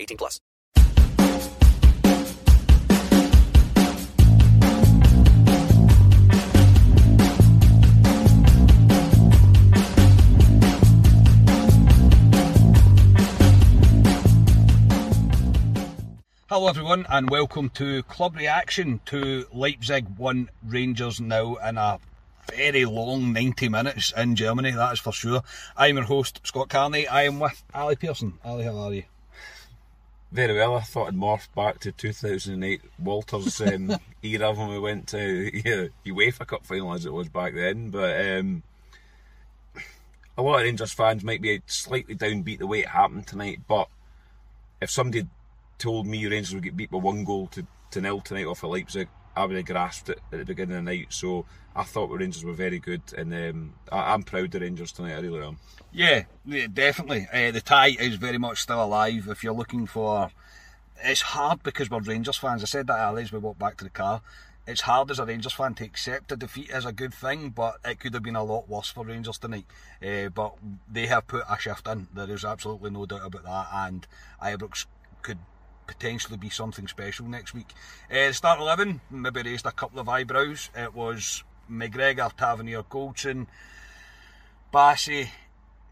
18 plus. Hello, everyone, and welcome to Club Reaction to Leipzig 1 Rangers now in a very long 90 minutes in Germany, that is for sure. I'm your host, Scott Carney. I am with Ali Pearson. Ali, how are you? Very well. I thought I'd morph back to 2008 Walters um, era when we went to yeah, UEFA Cup final as it was back then. But um, a lot of Rangers fans might be slightly downbeat the way it happened tonight. But if somebody told me Rangers would get beat by one goal to, to nil tonight off of Leipzig, I would have grasped it at the beginning of the night. So I thought the Rangers were very good, and um, I, am proud of the Rangers tonight. I really am. Yeah, definitely. Uh, the tie is very much still alive. If you're looking for, it's hard because we're Rangers fans. I said that earlier as we walked back to the car. It's hard as a Rangers fan to accept a defeat as a good thing, but it could have been a lot worse for Rangers tonight. Uh, but they have put a shift in. There is absolutely no doubt about that, and Ibrox could potentially be something special next week. Uh, start 11 maybe raised a couple of eyebrows. It was McGregor, Tavernier, Goldson, Bassey,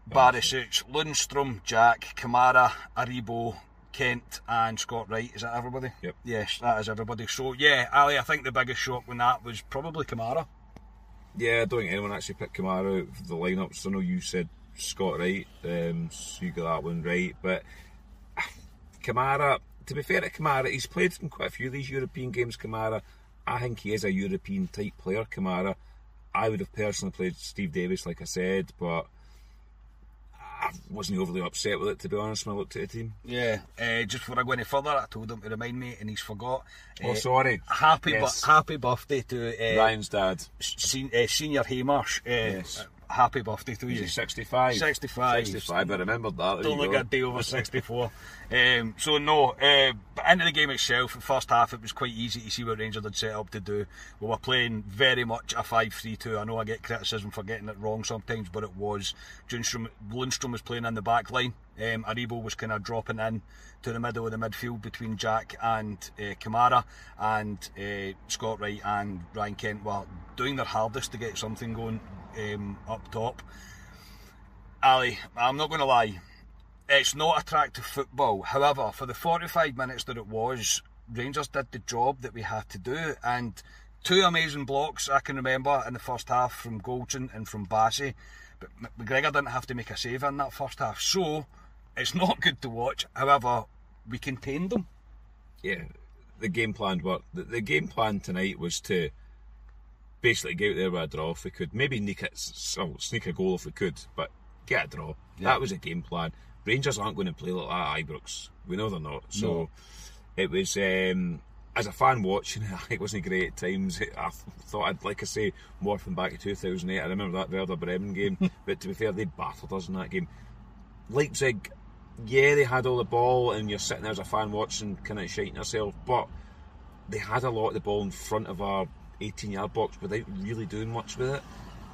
Barisic, Lundstram, Jack, Kamara, Aribo, Kent and Scott Wright. Is that everybody? Yep. Yes, that is everybody. So yeah, Ali, I think the biggest shock when that was probably Kamara. Yeah, I don't think anyone actually picked Kamara out of the lineups. I know you said Scott Wright, um, so you got that one right. But Kamara, to be fair to Kamara, he's played in quite a few of these European games. Kamara, I think he is a European type player. Kamara, I would have personally played Steve Davis, like I said, but I wasn't overly upset with it to be honest when I looked at the team. Yeah, uh, just before I go any further, I told him to remind me, and he's forgot. Uh, oh, sorry. Happy, yes. bu- happy birthday to uh, Ryan's dad, sen- uh, Senior Haymarsh. yes happy birthday to you. 65. 65. 65, I remembered that. There Don't look a day over 64. um, so, no, uh, but into the game itself, the first half, it was quite easy to see what Rangers had set up to do. We were playing very much a 5 3 2. I know I get criticism for getting it wrong sometimes, but it was. Lundstram, Lundstram was playing in the back line. Um, Aribo was kind of dropping in to the middle of the midfield between Jack and uh, Kamara, and uh, Scott Wright and Ryan Kent were doing their hardest to get something going um, up top. Ali, I'm not going to lie, it's not attractive football. However, for the 45 minutes that it was, Rangers did the job that we had to do, and two amazing blocks I can remember in the first half from Goldson and from Bassey. But McGregor didn't have to make a save in that first half, so it's not good to watch. However, we contained them. Yeah, the game plan worked. The, the game plan tonight was to basically get out there with a draw if we could. Maybe sneak, it, so sneak a goal if we could, but get a draw. Yeah. That was a game plan. Rangers aren't going to play like that at Ibrox. We know they're not. So No. it was um, as a fan watching it, it wasn't great at times. I thought I'd, like I say, morphing back to 2008. I remember that Werder Bremen game, but to be fair, they battled us in that game. Leipzig, yeah, they had all the ball, and you're sitting there as a fan watching, kind of shiting yourself, but they had a lot of the ball in front of our 18 yard box without really doing much with it.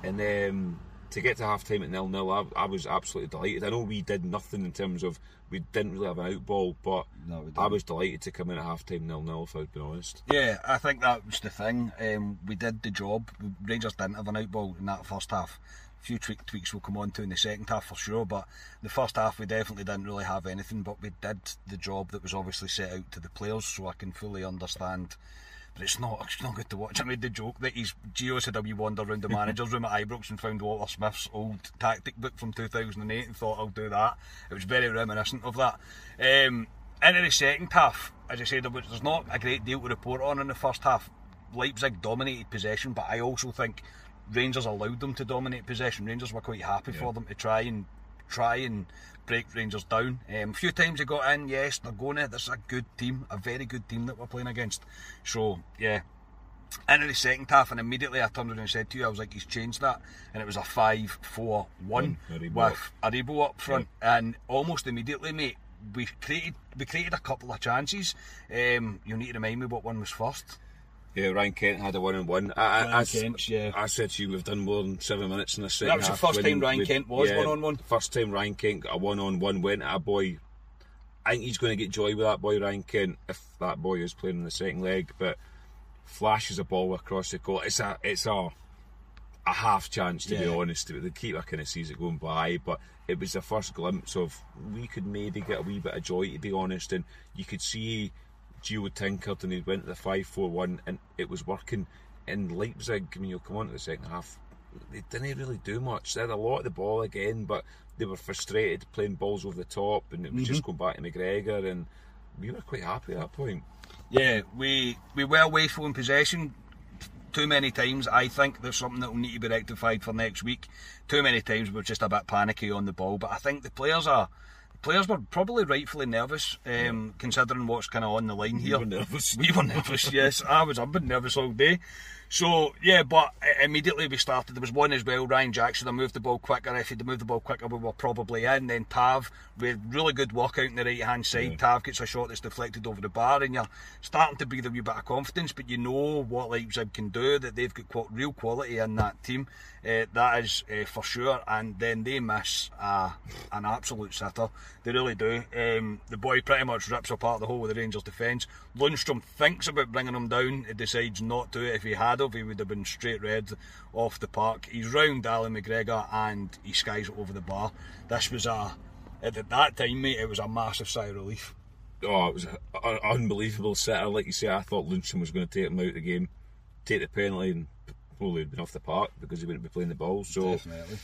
And um, to get to half time at nil nil, I, I, was absolutely delighted. I know we did nothing in terms of we didn't really have an out ball, but No, I was delighted to come in at half time nil nil. If I'd been honest. Yeah, I think that was the thing. Um, we did the job. Rangers didn't have an out ball in that first half. A few tweak, tweaks we'll come on to in the second half for sure, but the first half we definitely didn't really have anything. But we did the job that was obviously set out to the players, so I can fully understand. But it's not it's not good to watch. I made the joke that he's Gio said a wee wander around the manager's room at Ibrox and found Walter Smith's old tactic book from 2008 and thought I'll do that. It was very reminiscent of that. Um, into the second half, as I said, there was, there's not a great deal to report on in the first half. Leipzig dominated possession, but I also think Rangers allowed them to dominate possession. Rangers were quite happy for them to try and try and break Rangers down. Um, a few times they got in, yes, they're going to. This is a good team, a very good team that we're playing against. So yeah. Into the second half, and immediately I turned around and said to you, I was like, he's changed that, and it was a 5 4 1 Aribo with Aribo up front, and almost immediately, mate, we created we created a couple of chances. Um, you'll need to remind me what one was first. Yeah, Ryan Kent had a one on one. I, I, Ryan I, Kent's, yeah. I said to you, we've done more than seven minutes in the second That was the half first time Ryan Kent was yeah, one-on-one. First time Ryan Kent got a one on one win at a boy. I think he's going to get joy with that boy Ryan Kent if that boy is playing in the second leg. But flashes a ball across the goal. It's a it's a a half chance to be Yeah. honest. The keeper kind of sees it going by, but it was the first glimpse of we could maybe get a wee bit of joy to be honest, and you could see Gio tinkered and he went to the five four one, and it was working. In Leipzig, I mean, you'll come on to the second half. They didn't really do much. They had a lot of the ball again, but they were frustrated playing balls over the top, and it was just mm-hmm. going back to McGregor, and we were quite happy at that point. Yeah, we we were wasteful in possession too many times. I think there's something that will need to be rectified for next week. Too many times we're just a bit panicky on the ball, but I think the players are. Players were probably rightfully nervous, um, considering what's kind of on the line here. were nervous. We were nervous. Yes, I was. I've been nervous all day. So yeah, but uh, immediately we started. There was one as well. Ryan Jackson. I moved the ball quicker. If he'd moved the ball quicker, we were probably in. Then Tav, with really good work out in the right hand side. Tav gets a shot that's deflected over the bar, and you're starting to breathe a wee bit of confidence. But you know what Leipzig can do. That they've got real quality in that team. Uh, that is uh, for sure. And then they miss uh, an absolute sitter. They really do. Um, the boy pretty much rips apart the whole of the Rangers defence. Lundstram thinks about bringing him down. He decides not to. If he had of, he would have been straight red off the park. He's round Allan McGregor and he skies it over the bar. This was a at that time, mate. It was a massive sigh of relief. Oh, it was an unbelievable setter. Like you say, I thought Lundstram was going to take him out of the game, take the penalty, and probably been off the park because he wouldn't be playing the ball. So, Definitely.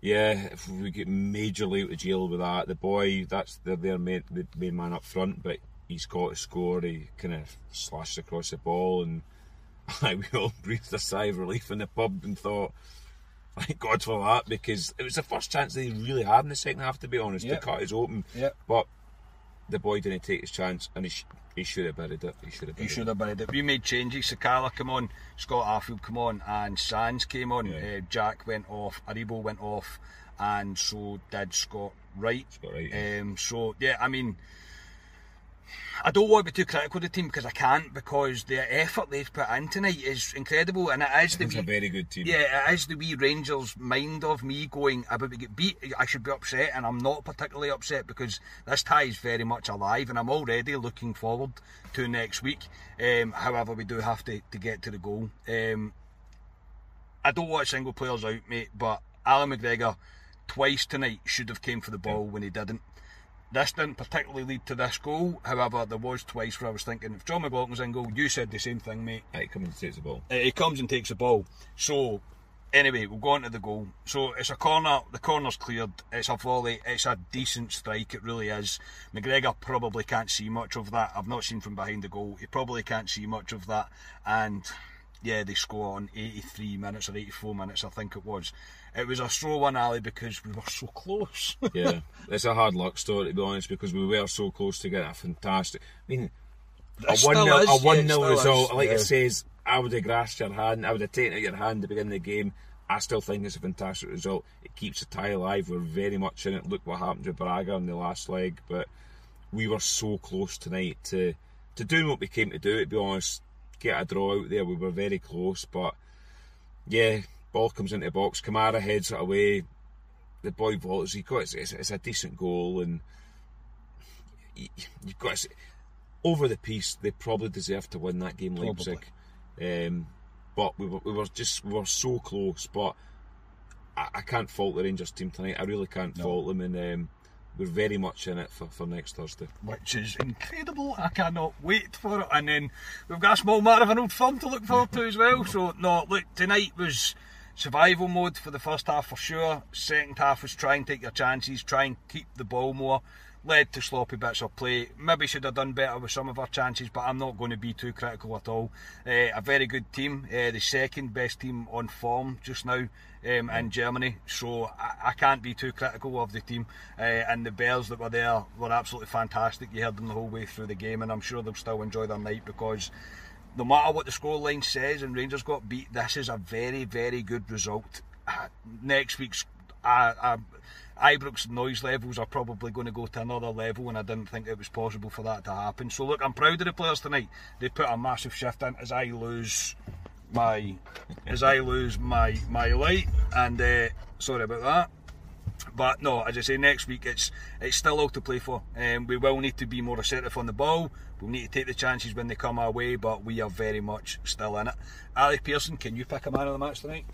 yeah, if we get majorly out of jail with that, the boy, that's their, their main, the main man up front, but he's got a score. He kind of slashed across the ball, and we all breathed a sigh of relief in the pub and thought, thank God for that, because it was the first chance they really had in the second half, to be honest. Yep. The cut is open. Yep. But the boy didn't take his chance, and he, he should have buried it. He should have He buried should it. have buried it. We made changes. Sakala come on, Scott Arfield come on, and Sands came on. Yeah. Uh, Jack went off, Aribo went off, and so did Scott Wright. Scott Wright, yeah. Um, so yeah, I mean, I don't want to be too critical of the team because I can't because the effort they've put in tonight is incredible, and it is the It's a very good team. yeah, it is the wee Rangers mind of me going about to get beat. I should be upset, and I'm not particularly upset because this tie is very much alive, and I'm already looking forward to next week. Um, however, we do have to, to get to the goal. Um, I don't want single players out, mate, but Allan McGregor twice tonight should have came for the ball when he didn't. This didn't particularly lead to this goal. However, there was twice where I was thinking, if Jon McLaughlin's in goal, you said the same thing, mate. He comes and takes the ball. Uh, he comes and takes the ball. So, anyway, we'll go on to the goal. So, it's a corner. The corner's cleared. It's a volley. It's a decent strike. It really is. McGregor probably can't see much of that. I've not seen from behind the goal. He probably can't see much of that. And yeah, they score on 83 minutes or 84 minutes, I think it was. It was a slow one, Ali, because we were so close. yeah, it's a hard luck story to be honest because we were so close to getting a fantastic. I mean, a one 0 a yeah, one it 0 result. is, Like yeah. it says, I would have grasped your hand. I would have taken out your hand at the beginning of the game. I still think it's a fantastic result. It keeps the tie alive. We're very much in it. Look what happened to Braga in the last leg, but we were so close tonight to to doing what we came to do. To be honest, get a draw out there. We were very close, but yeah, ball comes into the box. Kamara heads it away. The boy vaults. He got it's, it's, a decent goal, and you, you've got to say, over the piece. They probably deserve to win that game, Leipzig. Um, but we were, we were just we were so close. But I, I can't fault the Rangers team tonight. I really can't fault them, and um, we're very much in it for, for next Thursday. which is incredible. I cannot wait for it. And then we've got a small matter of an old firm to look forward to as well. So, no, look, tonight was survival mode for the first half for sure. Second half was try and take your chances, try and keep the ball more. Led to sloppy bits of play. Maybe should have done better with some of our chances, but I'm not going to be too critical at all. Uh, a very good team, uh, the second best team on form just now um, in Germany, so I, I can't be too critical of the team. Uh, and the Bears that were there were absolutely fantastic. You heard them the whole way through the game, and I'm sure they'll still enjoy their night because no matter what the scoreline says and Rangers got beat, this is a very, very good result. Uh, next week's uh, uh, Ibrox noise levels are probably going to go to another level, and I didn't think it was possible for that to happen. So, look, I'm proud of the players tonight. They put a massive shift in as I lose my as I lose my my light, and uh, sorry about that. But no, as I say, next week it's it's still all to play for. Um, we will need to be more assertive on the ball. We'll need to take the chances when they come our way, but we are very much still in it. Ali Pearson, can you pick a man of the match tonight?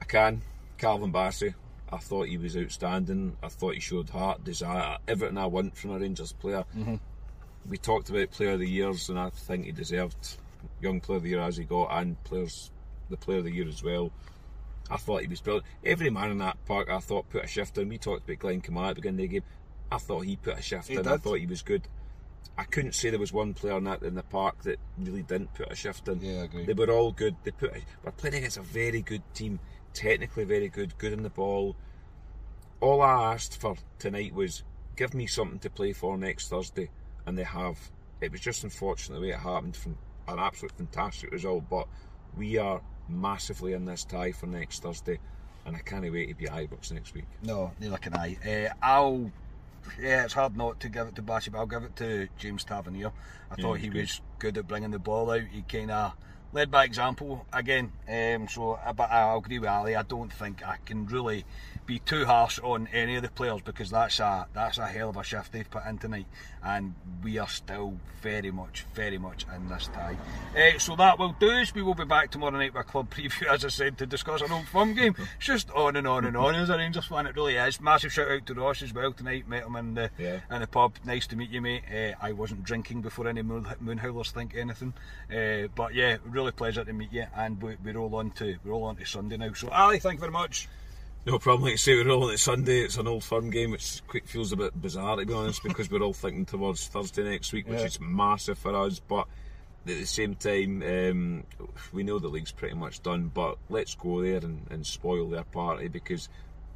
I can. Calvin Bassey. I thought he was outstanding. I thought he showed heart, desire, everything I want from a Rangers player. Mhm. We talked about player of the years, and I think he deserved young player of the year as he got, and players the player of the year as well. I thought he was brilliant. Every man in that park, I thought put a shift in. We talked about Glenn Kamara at the beginning of the game. I thought he put a shift He in. I thought he was good. I couldn't say there was one player in that in the park that really didn't put a shift in. Yeah, I agree. They were all good. They put. We're playing against a very good team, technically very good, good in the ball. All I asked for tonight was give me something to play for next Thursday, and they have. It was just unfortunate the way it happened from an absolute fantastic result, but we are massively in this tie for next Thursday, and I can't wait to be Ibrox next week. No, neither can I. Uh, I'll. Yeah, it's hard not to give it to Bassey, but I'll give it to James Tavernier. I Yeah, thought he good. was good at bringing the ball out. He kind of led by example again. Um, so, but I'll agree with Ali. I don't think I can really be too harsh on any of the players because that's a that's a hell of a shift they've put in tonight, and we are still very much, very much in this tie. Uh, so that will do us. We will be back tomorrow night with a club preview, as I said, to discuss an old firm game. It's just on and on and on as a Rangers fan. It really is. Massive shout out to Ross as well tonight. Met him in the Yeah. in the pub. Nice to meet you, mate. Uh, I wasn't drinking before any moon, moon howlers think anything. Uh, but yeah, really pleasure to meet you. And we, we roll on to we roll on to Sunday now. So Ali, thank you very much. No problem. Like you say, we're all on Sunday. It's an old firm game, which quick feels a bit bizarre to be honest, because we're all thinking towards Thursday next week, which Yeah. is massive for us. But at the same time, um, we know the league's pretty much done. But let's go there and, and spoil their party because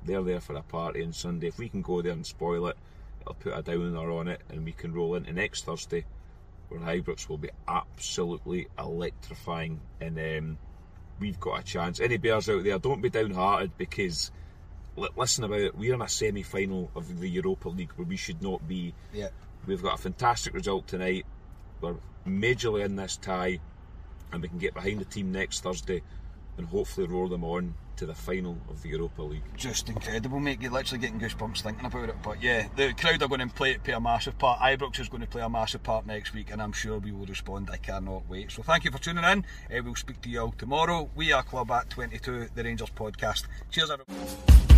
they're there for a party on Sunday. If we can go there and spoil it, it'll put a downer on it, and we can roll into next Thursday, where Ibrox will be absolutely electrifying, and um, we've got a chance. Any bears out there, don't be downhearted because li- listen about it. We're in a semi-final of the Europa League where we should not be. Yeah. We've got a fantastic result tonight. We're majorly in this tie, and we can get behind the team next Thursday, and hopefully roar them on to the final of the Europa League. Just incredible, mate. You're literally getting goosebumps thinking about it. But yeah, the crowd are going to play play a massive part. Ibrox is going to play a massive part next week, and I'm sure we will respond. I cannot wait. So thank you for tuning in. Uh, we'll speak to you all tomorrow. We are Club at 22, the Rangers podcast. Cheers, everyone.